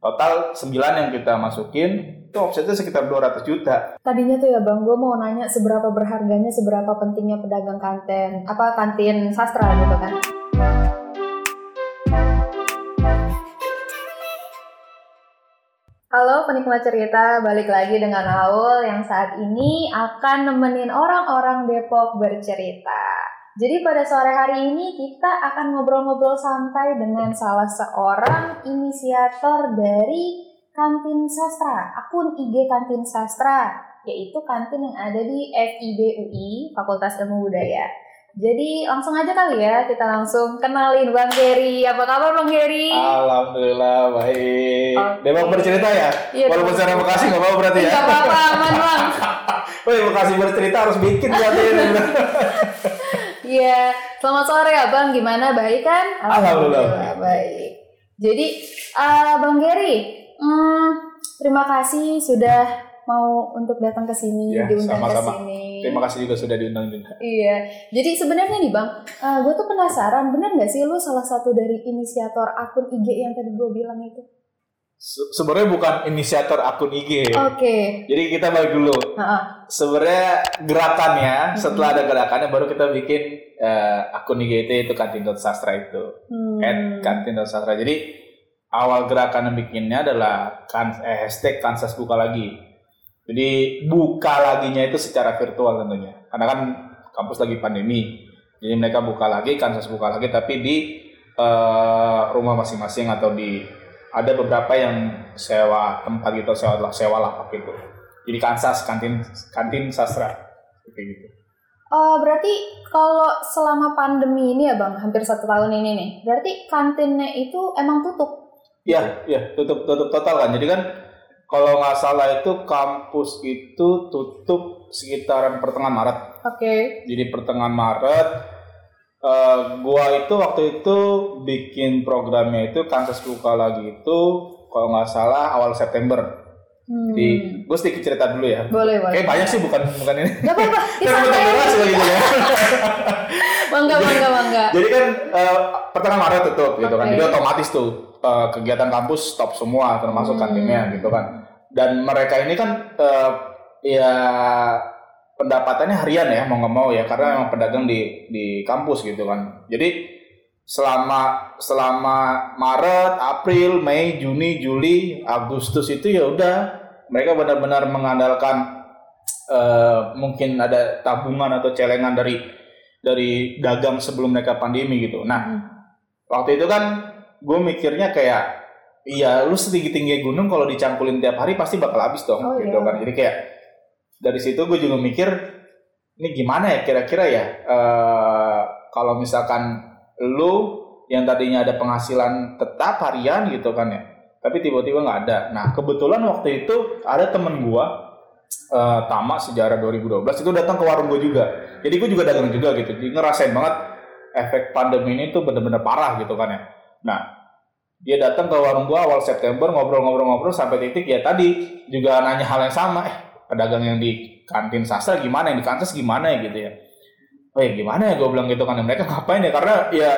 Total 9 yang kita masukin itu offsetnya sekitar 200 juta. Tadinya tuh ya bang, gue mau nanya seberapa berharganya, seberapa pentingnya pedagang kantin, apa kantin sastra gitu kan? Halo penikmat cerita, balik lagi dengan Aul yang saat ini akan nemenin orang-orang Depok bercerita. Jadi pada sore hari ini kita akan ngobrol-ngobrol santai dengan salah seorang inisiator dari Kantin Sastra, akun IG Kantin Sastra, yaitu kantin yang ada di FIB UI, Fakultas Ilmu Budaya. Jadi langsung aja kali ya kita langsung kenalin Bang Geri. Apa kabar Bang Geri? Alhamdulillah baik. Oke. Depok bercerita ya? Iya, Walaupun secara Bekasi nggak apa-apa berarti ya? Gak apa-apa, aman Bang. Woi Bekasi bercerita harus bikin berarti ini. Iya, selamat sore ya Bang. Gimana baik kan? Alhamdulillah. baik. Jadi eh, Bang Geri, hmm, terima kasih sudah mau untuk datang ke sini, Ya, diundang ke sini. Terima kasih juga sudah diundang juga. Iya, jadi sebenarnya nih bang, gue tuh penasaran, benar nggak sih lu salah satu dari inisiator akun IG yang tadi gue bilang itu? Se- Sebenarnya bukan inisiator akun IG. Oke, Jadi kita balik dulu. Heeh. Sebenarnya gerakannya setelah ada gerakannya baru kita bikin eh, akun IG itu itu kantin sastra itu. Hmm. At kantin sastra. Jadi awal gerakan yang bikinnya adalah kan, eh, hashtag kansas buka lagi. Jadi buka laginya itu secara virtual tentunya. Karena kan kampus lagi pandemi. Jadi mereka buka lagi, kansas buka lagi tapi di eh, rumah masing-masing atau di ada beberapa yang sewa tempat gitu, sewa sewa lapak gitu. Jadi kansas kantin kantin sastra kayak gitu. Oh, berarti kalau selama pandemi ini ya bang, hampir satu tahun ini nih, berarti kantinnya itu emang tutup? Iya, iya, tutup tutup total kan. Jadi kan kalau nggak salah itu kampus itu tutup sekitaran pertengahan Maret. Oke. Jadi pertengahan Maret eh, gua itu waktu itu bikin programnya itu kansas buka lagi itu kalau nggak salah awal September. Hmm. Di gue sedikit cerita dulu ya. Boleh, boleh. Kayak banyak sih bukan bukan ini. Gak apa-apa, Kan kita durasi lagi gitu ya. Bangga, bangga, bangga. Jadi kan eh, pertengahan Maret tutup gitu kan. Oke. Jadi otomatis tuh eh, kegiatan kampus stop semua termasuk Hmm. kantinnya gitu kan. Dan mereka ini kan eh, ya pendapatannya harian ya mau nggak mau ya karena emang pedagang di di kampus gitu kan. Jadi selama selama Maret, April, Mei, Juni, Juli, Agustus itu ya udah mereka benar-benar mengandalkan eh, mungkin ada tabungan atau celengan dari dari dagang sebelum mereka pandemi gitu. Nah, Hmm. waktu itu kan gue mikirnya kayak iya lu setinggi tinggi gunung kalau dicangkulin tiap hari pasti bakal habis dong Oh, gitu iya. kan. Jadi kayak dari situ gue juga mikir ini gimana ya kira-kira ya eh, kalau misalkan lu yang tadinya ada penghasilan tetap harian gitu kan ya tapi tiba-tiba nggak ada. Nah kebetulan waktu itu ada temen gue eh, Tama sejarah 2012 itu datang ke warung gue juga. Jadi gue juga dagang juga gitu. Jadi ngerasain banget efek pandemi ini tuh bener-bener parah gitu kan ya. Nah dia datang ke warung gue awal September ngobrol-ngobrol-ngobrol sampai titik ya tadi juga nanya hal yang sama. Eh pedagang yang di kantin sastra gimana yang di kantin gimana ya gitu ya. Oh ya gimana ya gue bilang gitu kan mereka ngapain ya? Karena ya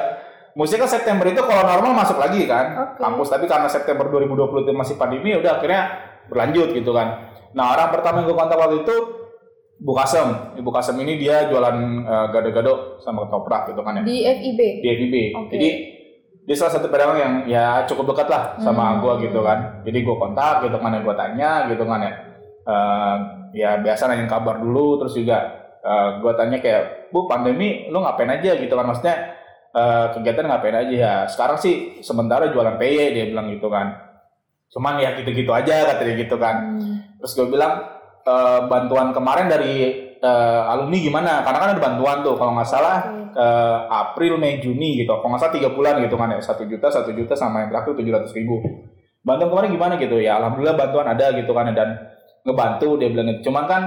Mestinya kan September itu kalau normal masuk lagi kan Oke. kampus tapi karena September 2020 itu masih pandemi ya udah akhirnya berlanjut gitu kan. Nah orang pertama yang gue kontak waktu itu Bu Kasem. Ibu Kasem ini dia jualan eh, gado-gado sama ketoprak gitu kan ya Di FIB. di FIB. Oke. Jadi dia salah satu pedagang yang ya cukup dekat lah sama Hmm. gue gitu kan. Jadi gue kontak gitu kan, gue tanya gitu kan ya. Eh, ya biasa nanyain kabar dulu, terus juga gue tanya kayak, bu pandemi lu ngapain aja gitu kan? Maksudnya eh, kegiatan ngapain aja ya? Sekarang sih sementara jualan PY dia bilang gitu kan. Cuman ya gitu-gitu aja kata dia gitu kan. Hmm. Terus gue bilang eh, bantuan kemarin dari eh, alumni gimana? Karena kan ada bantuan tuh kalau nggak salah ke April, Mei, Juni gitu. Kalau nggak salah tiga bulan gitu kan ya, satu juta, satu juta sama yang terakhir tujuh ratus ribu. Bantuan kemarin gimana gitu ya? Alhamdulillah bantuan ada gitu kan dan ngebantu dia bilang gitu. Cuman kan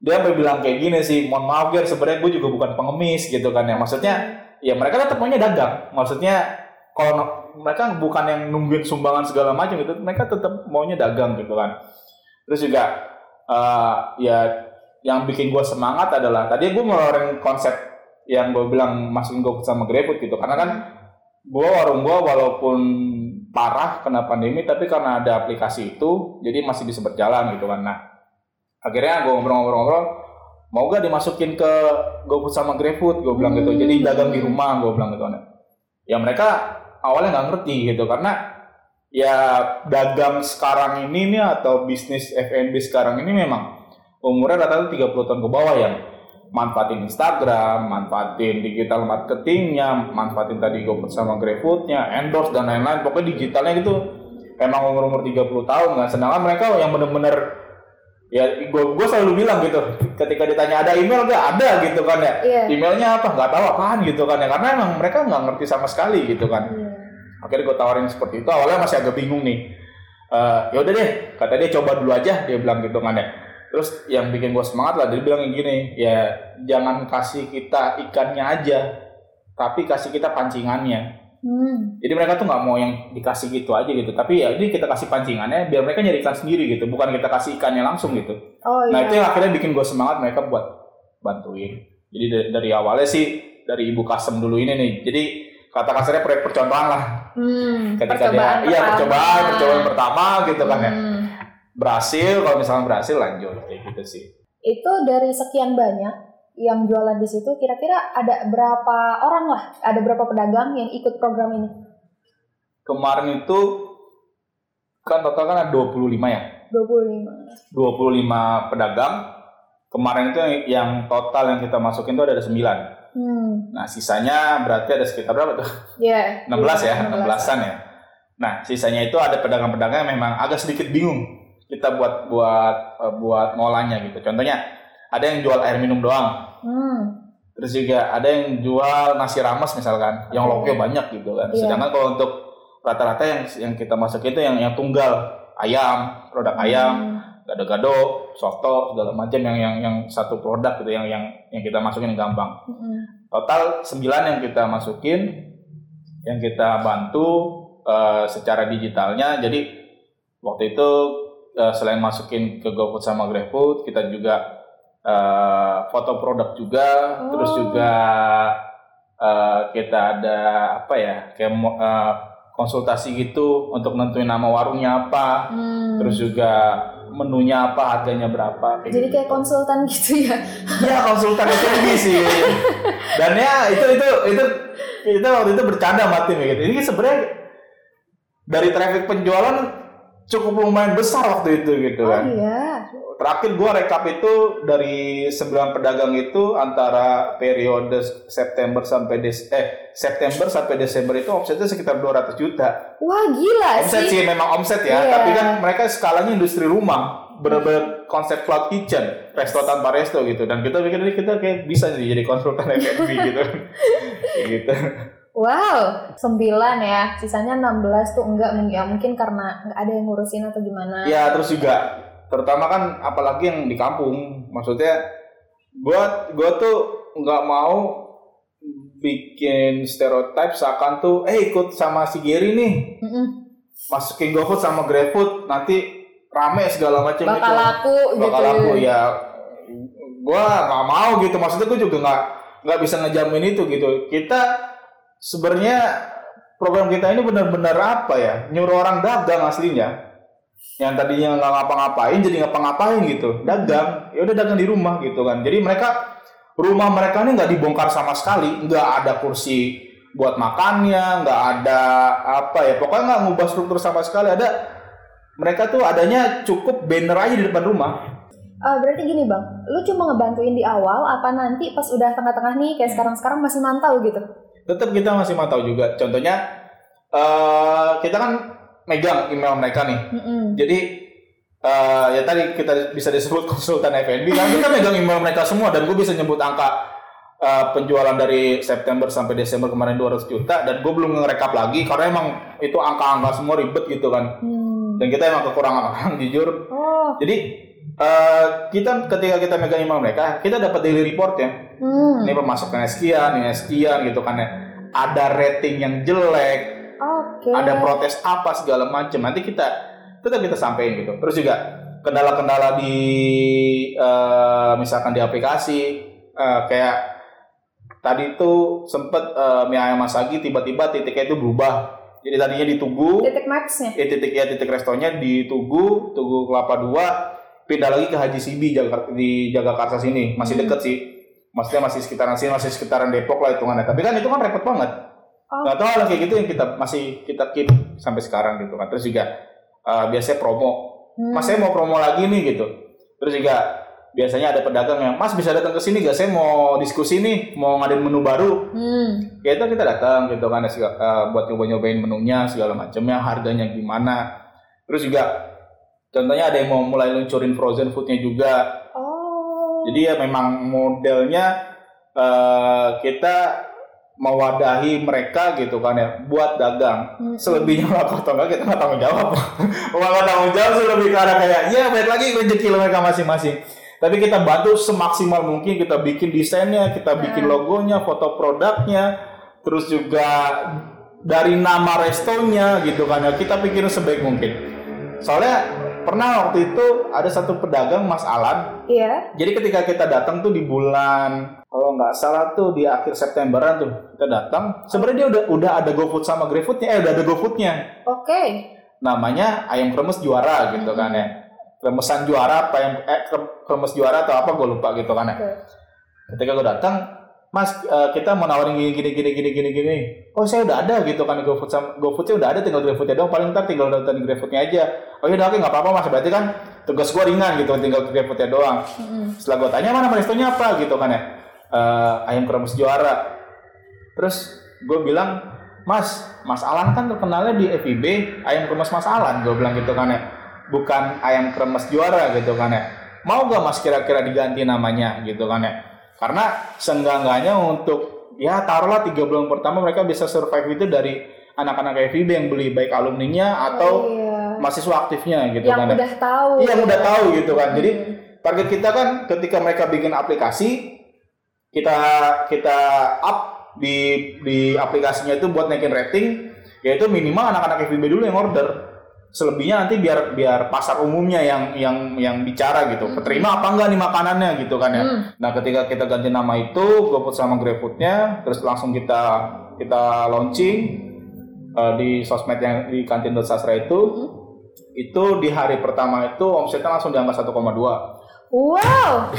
dia sampai bilang kayak gini sih, mohon maaf ya sebenarnya gue juga bukan pengemis gitu kan ya. Maksudnya ya mereka tetap maunya dagang. Maksudnya kalau mereka bukan yang nungguin sumbangan segala macam gitu, mereka tetap maunya dagang gitu kan. Terus juga eh, ya yang bikin gue semangat adalah tadi gue ngeluarin konsep yang gue bilang masukin gue sama GrabFood gitu karena kan gue warung gue walaupun parah kena pandemi tapi karena ada aplikasi itu jadi masih bisa berjalan gitu kan nah akhirnya gue ngobrol-ngobrol mau gak dimasukin ke GoFood sama GrabFood gue bilang gitu jadi dagang di rumah gue bilang gitu ya mereka awalnya nggak ngerti gitu karena ya dagang sekarang ini nih atau bisnis F&B sekarang ini memang umurnya rata-rata 30 tahun ke bawah yang manfaatin Instagram, manfaatin digital marketingnya, manfaatin tadi GoFood sama GrabFoodnya, endorse dan lain-lain. Pokoknya digitalnya gitu emang umur-umur 30 tahun kan. Sedangkan mereka yang bener-bener ya gue gue selalu bilang gitu ketika ditanya ada email gak ada gitu kan ya. Iya. emailnya apa? Nggak tahu apaan gitu kan ya karena emang mereka nggak ngerti sama sekali gitu kan. Iya. akhirnya gue tawarin seperti itu awalnya masih agak bingung nih. Eh ya udah deh kata dia coba dulu aja dia bilang gitu kan ya. Terus yang bikin gue semangat lah dia bilang gini ya jangan kasih kita ikannya aja tapi kasih kita pancingannya Hmm. jadi mereka tuh nggak mau yang dikasih gitu aja gitu. Tapi ya ini kita kasih pancingannya biar mereka nyari ikan sendiri gitu. Bukan kita kasih ikannya langsung gitu. Oh nah iya. itu yang akhirnya bikin gue semangat mereka buat bantuin. Jadi dari, dari awalnya sih dari ibu kasem dulu ini nih. Jadi kata kasarnya proyek percontohan lah. Hmm. ketika Percobaan dia iya percobaan percobaan pertama gitu kan ya. Hmm. berhasil kalau misalnya berhasil lanjut kayak gitu sih. Itu dari sekian banyak yang jualan di situ, kira-kira ada berapa orang lah, ada berapa pedagang yang ikut program ini? kemarin itu kan total kan ada 25 ya 25. 25 pedagang kemarin itu yang total yang kita masukin itu ada 9 Hmm. nah sisanya berarti ada sekitar berapa tuh Ya. 16 ya 16-an ya nah sisanya itu ada pedagang-pedagang yang memang agak sedikit bingung kita buat buat eh, buat ngolahnya gitu contohnya ada yang jual air minum doang Hmm. Terus juga ada yang jual nasi rames misalkan, yang lauknya banyak gitu kan. Iya. Sedangkan kalau untuk rata-rata yang yang kita masuk itu yang yang tunggal, ayam, produk ayam, Hmm. gado-gado, soto segala macam yang yang yang satu produk gitu yang yang yang kita masukin yang gampang. Hmm. Total 9 yang kita masukin yang kita bantu eh, secara digitalnya. Jadi waktu itu eh, selain masukin ke GoFood sama GrabFood, kita juga eh, foto produk juga, Oh. terus juga eh, kita ada apa ya kayak eh, konsultasi gitu untuk nentuin nama warungnya apa, Hmm. terus juga menunya apa, harganya berapa. Jadi gitu. kayak konsultan gitu ya. Ya konsultan F&B sih. Dan ya itu itu itu kita waktu itu bercanda sama tim ya gitu. Ini sebenarnya dari traffic penjualan cukup lumayan besar waktu itu gitu Oh kan. iya. Terakhir gua rekap itu dari 9 pedagang itu antara periode September sampai des eh September sampai Desember itu omsetnya sekitar 200 juta. Wah gila Omset sih. sih memang omset ya, Iya. tapi kan mereka skalanya industri rumah, bener-bener konsep cloud kitchen, resto tanpa resto gitu. Dan kita pikir ini kita kayak bisa nih jadi konsultan F&B gitu. gitu. Wow, 9 ya. Sisanya 16 tuh enggak ya mungkin karena nggak ada yang ngurusin atau gimana. Ya terus juga terutama kan apalagi yang di kampung, maksudnya gua gua tuh nggak mau bikin stereotip seakan tuh eh ikut sama si Gary nih. Mm-mm. masukin GoFood sama GrabFood nanti rame segala macam Bakal itu. laku gitu. bakal laku ya. Gua nggak mau gitu. Maksudnya gua juga nggak nggak bisa ngejamin itu gitu. Kita sebenarnya program kita ini benar-benar apa ya? Nyuruh orang dagang aslinya yang tadinya nggak ngapa-ngapain jadi ngapa-ngapain gitu. Dagang. Ya udah dagang di rumah gitu kan. Jadi mereka rumah mereka ini nggak dibongkar sama sekali. Nggak ada kursi buat makannya nggak ada apa ya. Pokoknya nggak ngubah struktur sama sekali. Ada mereka tuh adanya cukup banner aja di depan rumah. Ah, berarti gini bang, lu cuma ngebantuin di awal apa nanti pas udah tengah-tengah nih kayak sekarang-sekarang masih mantau gitu? tetap kita masih mantau juga. Contohnya eh kita kan megang email mereka nih. Mm-mm. Jadi eh ya tadi kita bisa disebut konsultan F&B kan kita megang email mereka semua dan gue bisa nyebut angka eh, penjualan dari September sampai Desember kemarin 200 juta dan gue belum ngerekap lagi karena emang itu angka-angka semua ribet gitu kan. Hmm. Dan kita emang kekurangan orang jujur. Oh, Jadi eh, kita ketika kita megang email mereka, kita dapat daily report ya. hmm. Ini pemasukannya sekian, ini sekian gitu kan ya. Ada rating yang jelek, Oke. ada protes apa segala macam nanti kita tetap kita sampaikan gitu terus juga kendala-kendala di eh, misalkan di aplikasi eh, kayak tadi itu sempet eh, mie ayam masagi tiba-tiba titiknya itu berubah Jadi tadinya di Tugu, Titik maxnya. ya titik ya titik restonya di Tugu, Tugu Kelapa Dua, pindah lagi ke Haji Sibi Jakarta di Jagakarsa sini, masih Hmm. deket sih. Maksudnya masih sekitaran sini, masih sekitaran Depok lah hitungannya. Tapi kan itu kan repot banget. Oh. Gak tahu hal kayak gitu yang kita masih kita keep sampai sekarang gitu kan. Terus juga eh, biasanya promo. Hmm. Mas saya mau promo lagi nih gitu. Terus juga biasanya ada pedagang yang Mas bisa datang ke sini gak? Saya mau diskusi nih, mau ngadain menu baru. Hmm. Ya itu kita datang gitu kan eh, buat nyoba-nyobain menunya segala macamnya, harganya gimana. Terus juga contohnya ada yang mau mulai luncurin frozen foodnya juga. Oh. Jadi ya memang modelnya eh, kita mewadahi mereka gitu kan ya buat dagang. Hmm. Selebihnya laku atau enggak kita nggak tanggung jawab. Nggak tanggung jawab sih lebih ke arah kayak ya balik lagi rezeki mereka masing-masing. Tapi kita bantu semaksimal mungkin kita bikin desainnya, kita bikin Hmm. logonya, foto produknya, terus juga dari nama restonya gitu kan ya kita pikirin sebaik mungkin. Soalnya pernah waktu itu ada satu pedagang Mas Alan Iya. jadi ketika kita datang tuh di bulan kalau nggak salah tuh di akhir Septemberan tuh kita datang, sebenarnya dia udah udah ada GoFood sama GrabFoodnya, eh udah ada GoFoodnya. Oke. Namanya ayam kremes juara gitu kan ya. Kremesan juara apa yang eh krem- kremes juara atau apa gue lupa gitu kan ya. Oke. Ketika gue datang, Mas eh, kita mau nawarin gini gini gini gini gini gini. Oh saya udah ada gitu kan GoFood sama GoFoodnya udah ada tinggal GrabFoodnya doang paling ntar tinggal datang GrabFoodnya aja. Oh iya udah oke nggak apa-apa mas berarti kan tugas gue ringan gitu tinggal GrabFoodnya doang. Hmm. Setelah gue tanya mana restonya apa gitu kan ya, Eh, ayam kremes juara. Terus gue bilang, Mas, Mas Alan kan terkenalnya di FIB ayam kremes Mas Alan, gue bilang gitu kan ya, bukan ayam kremes juara gitu kan ya. Mau gak Mas kira-kira diganti namanya gitu kan ya? Karena seenggak-enggaknya untuk ya taruhlah tiga bulan pertama mereka bisa survive itu dari anak-anak FIB yang beli baik alumninya atau Oh, iya. mahasiswa aktifnya gitu yang kan ya. udah tahu. Iya, yang udah tahu gitu kan. Jadi Hmm. target kita kan ketika mereka bikin aplikasi kita kita up di di aplikasinya itu buat naikin rating yaitu minimal anak-anak FIB dulu yang order selebihnya nanti biar biar pasar umumnya yang yang yang bicara gitu Hmm. keterima apa enggak nih makanannya gitu kan ya Hmm. nah ketika kita ganti nama itu GoFood sama GrabFoodnya terus langsung kita kita launching eh, di sosmed yang di kantin sastra itu Hmm. itu di hari pertama itu omsetnya langsung di angka 1,2 Wow.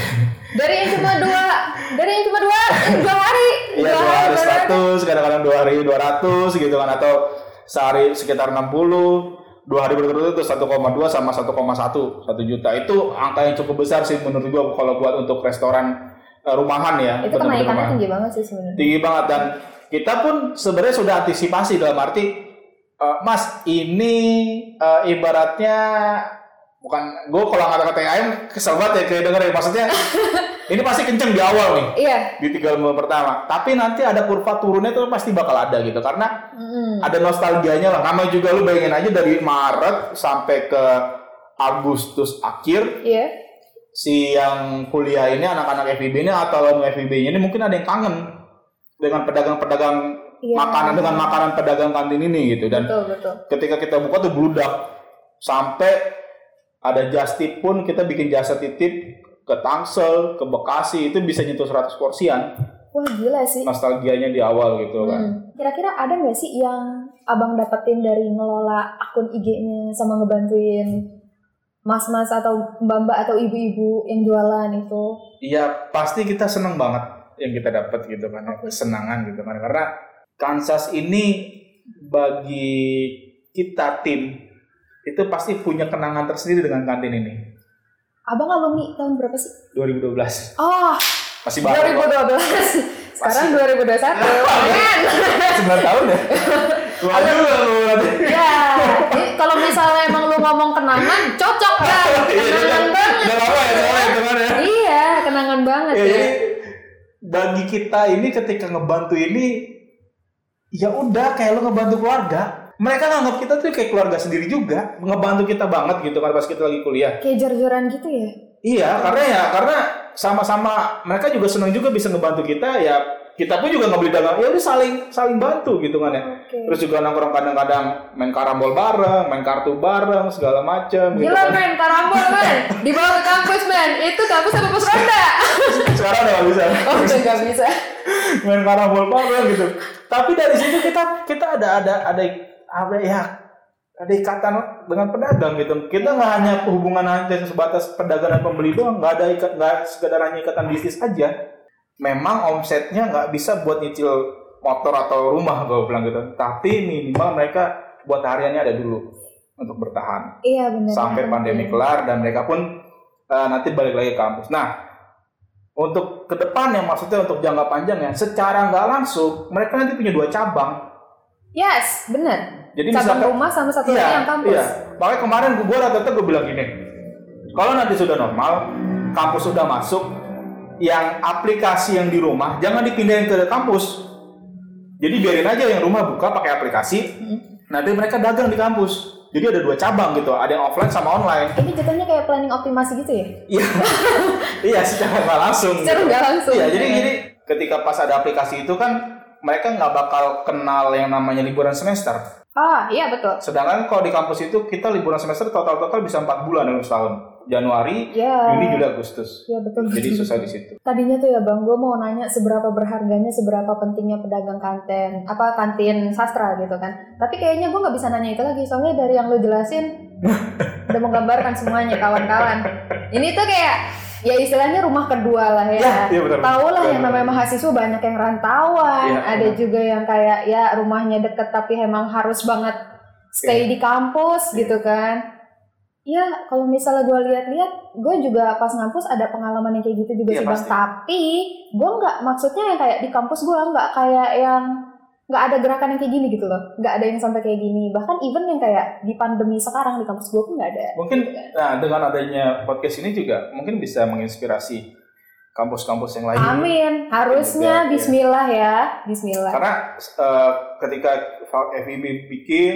Dari yang cuma dua, dari yang cuma dua, dua hari, Iya dua hari seratus, kadang-kadang dua hari dua ratus gitu kan atau sehari sekitar 60 dua hari berturut-turut itu 1,2 sama 1,1 1 juta itu angka yang cukup besar sih menurut gua kalau buat untuk restoran eh, rumahan ya Itu kenaikannya tinggi banget sih sebenarnya. tinggi banget dan kita pun sebenarnya sudah antisipasi dalam arti eh, Mas ini eh, ibaratnya bukan gue kalau kata-kata ayam kesel banget ya kayak denger ya maksudnya ini pasti kenceng di awal nih Iya. di tiga bulan pertama. Tapi nanti ada kurva turunnya tuh pasti bakal ada gitu karena Mm. ada nostalgianya lah. Namanya juga lu bayangin aja dari Maret sampai ke Agustus akhir Iya. si yang kuliah ini anak-anak FIB ini atau alumni FIB ini mungkin ada yang kangen dengan pedagang-pedagang Iya. makanan dengan makanan pedagang kantin ini gitu dan Betul betul. ketika kita buka tuh bludak sampai ada just tip pun kita bikin jasa titip ke Tangsel, ke Bekasi itu bisa nyentuh 100 porsian Wah gila sih. nostalgianya di awal gitu kan. Hmm. Kira-kira ada nggak sih yang abang dapetin dari ngelola akun IG-nya sama ngebantuin mas-mas atau mbak-mbak atau ibu-ibu yang jualan itu? Iya, pasti kita seneng banget yang kita dapat gitu kan, kesenangan gitu kan. Karena Kansas ini bagi kita tim itu pasti punya kenangan tersendiri dengan kantin ini. Abang alumni tahun berapa sih? 2012 Oh, masih baru. 2012. Sekarang 2021. Keren. 9 tahun ya. Tua juga lu berarti. ya, jadi kalau misalnya emang lu ngomong kenangan, cocok kan? Kenangan banget. Udah lama ya soalnya itu kan ya. Iya, kenangan banget Ya, ya. jadi bagi kita ini ketika ngebantu ini ya udah kayak lu ngebantu keluarga. Mereka nganggap kita tuh kayak keluarga sendiri juga, ngebantu kita banget gitu kan pas kita lagi kuliah. Kayak jor-joran gitu ya. Iya, karena ya karena sama-sama mereka juga senang juga bisa ngebantu kita ya. Kita pun juga nggak beli dagang, ya udah saling saling bantu gitu kan ya. Oke. Terus juga nongkrong kadang-kadang main karambol bareng, main kartu bareng, segala macam gitu Gila kan. men, karambol men. Dibawa ke kampus men. Itu kampus apa pos ronda? Sekarang udah nggak bisa. Oh udah gak bisa. main karambol bareng gitu. Tapi dari situ kita kita ada ada ada apa ya ada ikatan dengan pedagang gitu. Kita nggak hanya hubungan hanya sebatas pedagang dan pembeli doang, nggak ada ikat nggak sekedar hanya ikatan bisnis aja. Memang omsetnya nggak bisa buat nyicil motor atau rumah gue bilang gitu. Tapi minimal mereka buat hariannya ada dulu untuk bertahan Iya benar. sampai pandemi kelar dan mereka pun uh, nanti balik lagi ke kampus. Nah, untuk ke depan yang maksudnya untuk jangka panjang ya, secara nggak langsung mereka nanti punya dua cabang. Yes, benar. Jadi Cabang misalkan rumah sama satu lagi yang kampus. Iya. Makanya kemarin gue rata-rata gue bilang gini, kalau nanti sudah normal, kampus sudah masuk, yang aplikasi yang di rumah jangan dipindahin ke kampus. Jadi biarin aja yang rumah buka pakai aplikasi, Hmm. nanti mereka dagang di kampus. Jadi ada dua cabang gitu, ada yang offline sama online. Ini jatuhnya kayak planning optimasi gitu ya? Iya, iya secara nggak langsung. Secara gitu. nggak langsung. Iya, jadi jadi ketika pas ada aplikasi itu kan mereka nggak bakal kenal yang namanya liburan semester. Ah, iya betul. Sedangkan kalau di kampus itu kita liburan semester total-total bisa empat bulan dalam setahun. Januari, Iya. Juni, Juli, Agustus. Iya betul. Jadi selesai di situ. Tadinya tuh ya bang, gue mau nanya seberapa berharganya, seberapa pentingnya pedagang kantin, apa kantin sastra gitu kan. Tapi kayaknya gue nggak bisa nanya itu lagi, soalnya dari yang lo jelasin udah menggambarkan semuanya kawan-kawan. Ini tuh kayak ya istilahnya rumah kedua lah ya. Ya, iya benar. Tahu lah yang namanya mahasiswa banyak yang rantauan, Iya, ada juga yang kayak ya rumahnya deket tapi emang harus banget stay Iya. di kampus gitu kan. Iya, kalau misalnya gue lihat-lihat, gue juga pas ngampus ada pengalaman yang kayak gitu juga Iya, sih bang. Tapi gue nggak maksudnya yang kayak di kampus gue nggak kayak yang nggak ada gerakan yang kayak gini gitu loh. Nggak ada yang sampai kayak gini. Bahkan even yang kayak di pandemi sekarang di kampus gue pun nggak ada. Mungkin nah dengan adanya podcast ini juga mungkin bisa menginspirasi kampus-kampus yang lain. Amin. Harusnya Juga, iya. Bismillah ya. Bismillah. Karena eh, ketika FIB bikin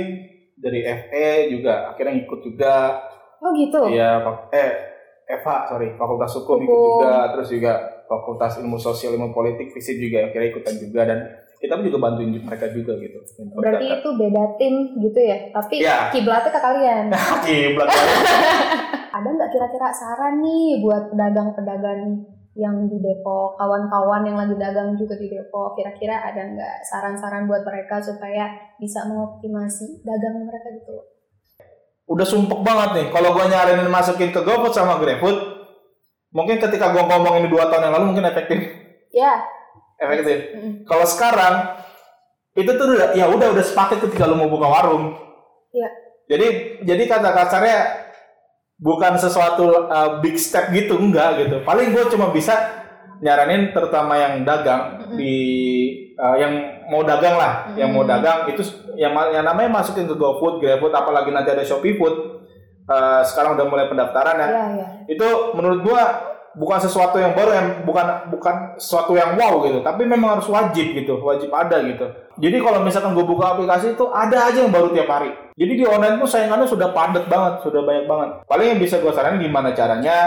dari FE juga akhirnya ikut juga Oh gitu. Iya, fak- eh Eva, sorry, Fakultas Hukum ikut Hukum. juga, terus juga Fakultas Ilmu Sosial Ilmu Politik FISIP juga akhirnya ikutan juga dan kita pun juga bantuin mereka juga gitu. Berarti itu beda tim gitu ya. Tapi Iya. kiblatnya ke kalian. kiblat. ada nggak kira-kira saran nih buat pedagang-pedagang yang di Depok, kawan-kawan yang lagi dagang juga di Depok, kira-kira ada nggak saran-saran buat mereka supaya bisa mengoptimasi dagang mereka gitu? Udah sumpek banget nih. Kalau gua nyaranin masukin ke GoFood sama GrabFood, mungkin ketika gua ngomong ini dua tahun yang lalu mungkin efektif. Ya, Efektif. mm, Kalau sekarang itu tuh udah ya udah udah sepaket ketika lu mau buka warung. Iya. Jadi jadi kata kasarnya bukan sesuatu uh, big step gitu enggak gitu. Paling gue cuma bisa nyaranin terutama yang dagang Mm-mm. di uh, yang mau dagang lah, yang mau dagang itu yang yang namanya masukin ke GoFood, GrabFood apalagi nanti ada Shopee Food. uh, sekarang udah mulai pendaftaran ya ya, ya. itu menurut gua bukan sesuatu yang baru yang bukan bukan sesuatu yang wow gitu. Tapi memang harus wajib gitu wajib ada gitu. Jadi kalau misalkan gue buka aplikasi itu ada aja yang baru tiap hari. Jadi di online tuh saingannya sudah padat banget sudah banyak banget. Paling yang bisa gue saranin gimana caranya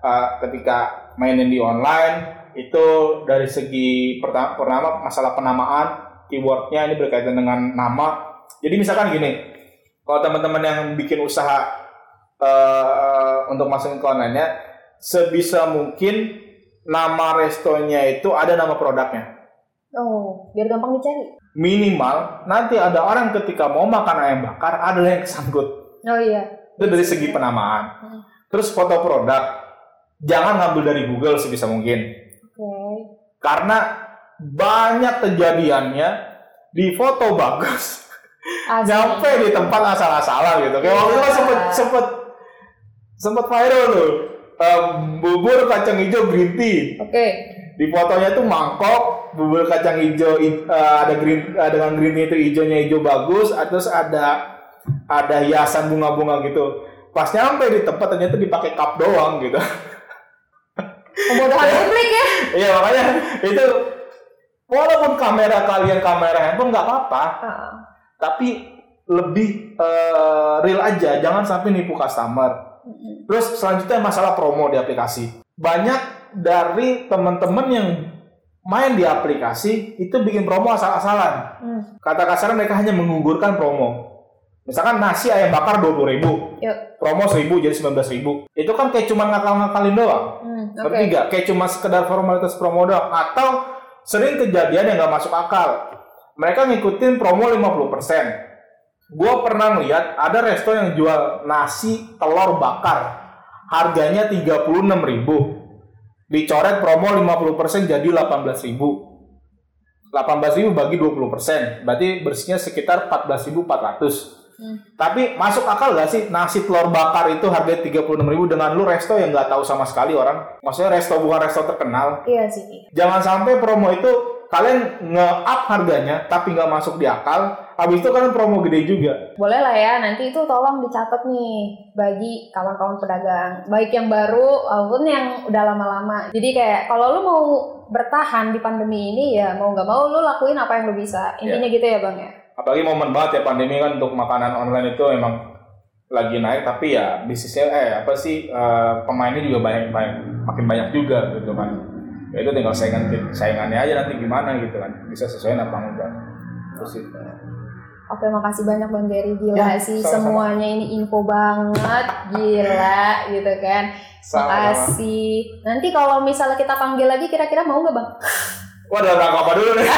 uh, ketika mainin di online itu dari segi pertama, pertama masalah penamaan keywordnya ini berkaitan dengan nama. Jadi misalkan gini kalau teman-teman yang bikin usaha eh, untuk masukin ke online-nya sebisa mungkin nama restonya itu ada nama produknya. Oh, biar gampang dicari. Minimal nanti ada orang ketika mau makan ayam bakar ada yang kesangkut. Oh iya. Itu dari segi penamaan. Hmm. Terus foto produk jangan ngambil dari Google sebisa mungkin. Oke. Karena banyak kejadiannya di foto bagus Asli. nyampe di tempat asal-asalan gitu. Kayak waktu itu kan sempet sempet sempet viral tuh. Bubur kacang hijau green tea. Oke. Di fotonya tuh mangkok, bubur kacang hijau eh, ada green eh, dengan green tea itu hijaunya hijau bagus, terus ada ada hiasan bunga-bunga gitu. Pas nyampe di tempat ternyata dipakai cup doang gitu. Pembodohan publik ya. Iya makanya itu walaupun kamera kalian kamera handphone nggak apa-apa, Ah, tapi lebih eh, real aja, jangan sampai nipu customer. Terus selanjutnya masalah promo di aplikasi. Banyak dari teman-teman yang main di aplikasi itu bikin promo asal-asalan. mm. Kata kasarnya mereka hanya menggugurkan promo. Misalkan nasi ayam bakar 20.000 ribu, Yuk. promo 1000 jadi 19.000 ribu. Itu kan kayak cuma ngakal-ngakalin doang. Mm, Oke. Ngerti nggak? Kayak cuma sekedar formalitas promo doang. Atau sering kejadian yang nggak masuk akal. Mereka ngikutin promo 50%. Gue pernah ngeliat ada resto yang jual nasi telur bakar. Harganya 36.000 dicoret promo 50% jadi 18.000 18.000 bagi 20% berarti bersihnya sekitar 14.400 Hmm. tapi masuk akal gak sih nasi telur bakar itu harga 36.000 dengan lu resto yang nggak tahu sama sekali orang? Maksudnya resto bukan resto terkenal. Iya sih. jangan sampai promo itu kalian nge-up harganya tapi nggak masuk di akal habis itu kan promo gede juga. Boleh lah ya, nanti itu tolong dicatat nih bagi kawan-kawan pedagang, baik yang baru maupun yang udah lama-lama. Jadi kayak kalau lu mau bertahan di pandemi ini ya mau nggak mau lu lakuin apa yang lu bisa. Intinya gitu ya bang ya. apalagi momen banget ya pandemi kan untuk makanan online itu emang lagi naik. Tapi ya bisnisnya eh apa sih eh, pemainnya juga banyak banyak makin banyak juga gitu kan. Ya itu tinggal saingan saingannya aja nanti gimana gitu kan. Bisa sesuai apa enggak. Terus itu Oke, makasih banyak Bang Gary. Gila Ya, sih sama-sama. semuanya ini info banget. Gila gitu kan. Sama-sama. Makasih. Nanti kalau misalnya kita panggil lagi kira-kira mau nggak Bang? wah dalam rangka apa dulu nih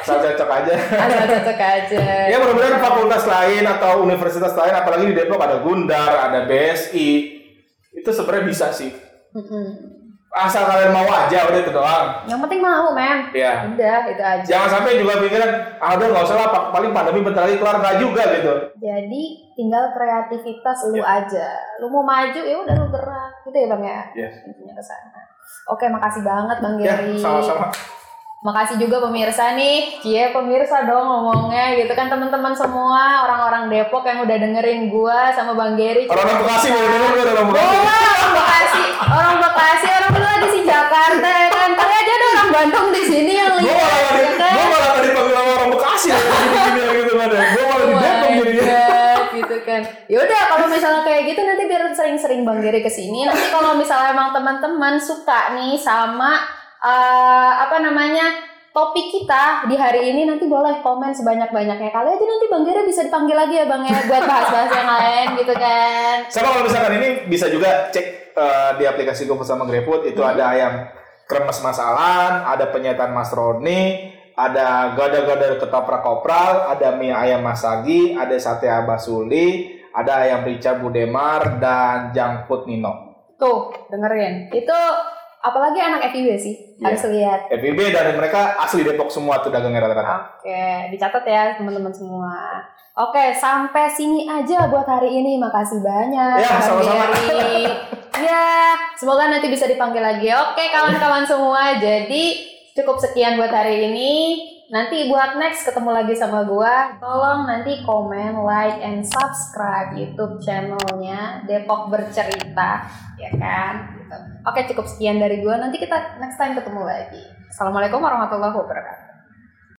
asal cocok aja Asal cocok aja. ya mudah-mudahan fakultas lain atau universitas lain apalagi di Depok ada Gundar ada BSI itu sebenarnya bisa sih Mm-mm. Asal kalian mau aja udah itu doang Yang penting mau, men. ya Udah, itu aja. jangan sampai juga pikiran ah udah nggak usah lah pa- paling pandemi bentar lagi kelar nggak juga gitu Jadi tinggal kreativitas lu Ya. aja. Lu mau maju ya udah lu gerak. Gitu ya Bang ya. Yes. Intinya ke sana. Oke, makasih banget Bang ya Gary. sama-sama Makasih juga pemirsa nih. Cie, pemirsa dong ngomongnya gitu kan teman-teman semua orang-orang Depok yang udah dengerin gua sama Bang Gary. orang Bekasi mau denger gue orang Bekasi Bekasi, orang Bekasi, orang lu lagi si Jakarta ya kan. Kali aja ada orang Bandung di sini yang gue lihat malah ya di, kan. gue malah tadi panggil sama orang Bekasi ya gini gitu kan ya gue malah di Depok jadinya gitu kan. Yaudah kalau misalnya kayak gitu nanti biar sering-sering Bang Giri ke sini. Nanti kalau misalnya emang teman-teman suka nih sama eh, apa namanya topik kita di hari ini nanti boleh komen sebanyak-banyaknya. Kali aja nanti Bang Giri bisa dipanggil lagi ya Bang ya buat bahas-bahas yang lain gitu kan. sama kalau misalkan ini bisa juga cek eh, di aplikasi GoFood sama GrabFood itu Hmm. ada ayam kremes masalan ada penyetan mas Roni ada gada-gada ketoprak kopral ada mie ayam masagi ada sate abasuli ada ayam rica budemar dan food Nino Tuh, dengerin. Itu apalagi anak FIB sih. Iya. Harus lihat. FIB dan mereka asli Depok semua tuh dagangnya rata-rata Oke, dicatat ya teman-teman semua. Oke, sampai sini aja buat hari ini. Makasih banyak. Ya, Bang sama-sama. Ya, semoga nanti bisa dipanggil lagi. Oke, kawan-kawan semua. Jadi cukup sekian buat hari ini. Nanti buat next ketemu lagi sama gua. Tolong nanti komen, like, and subscribe YouTube channelnya Depok Bercerita, ya kan? Gitu. Oke, cukup sekian dari gua. Nanti kita next time ketemu lagi. Assalamualaikum warahmatullahi wabarakatuh.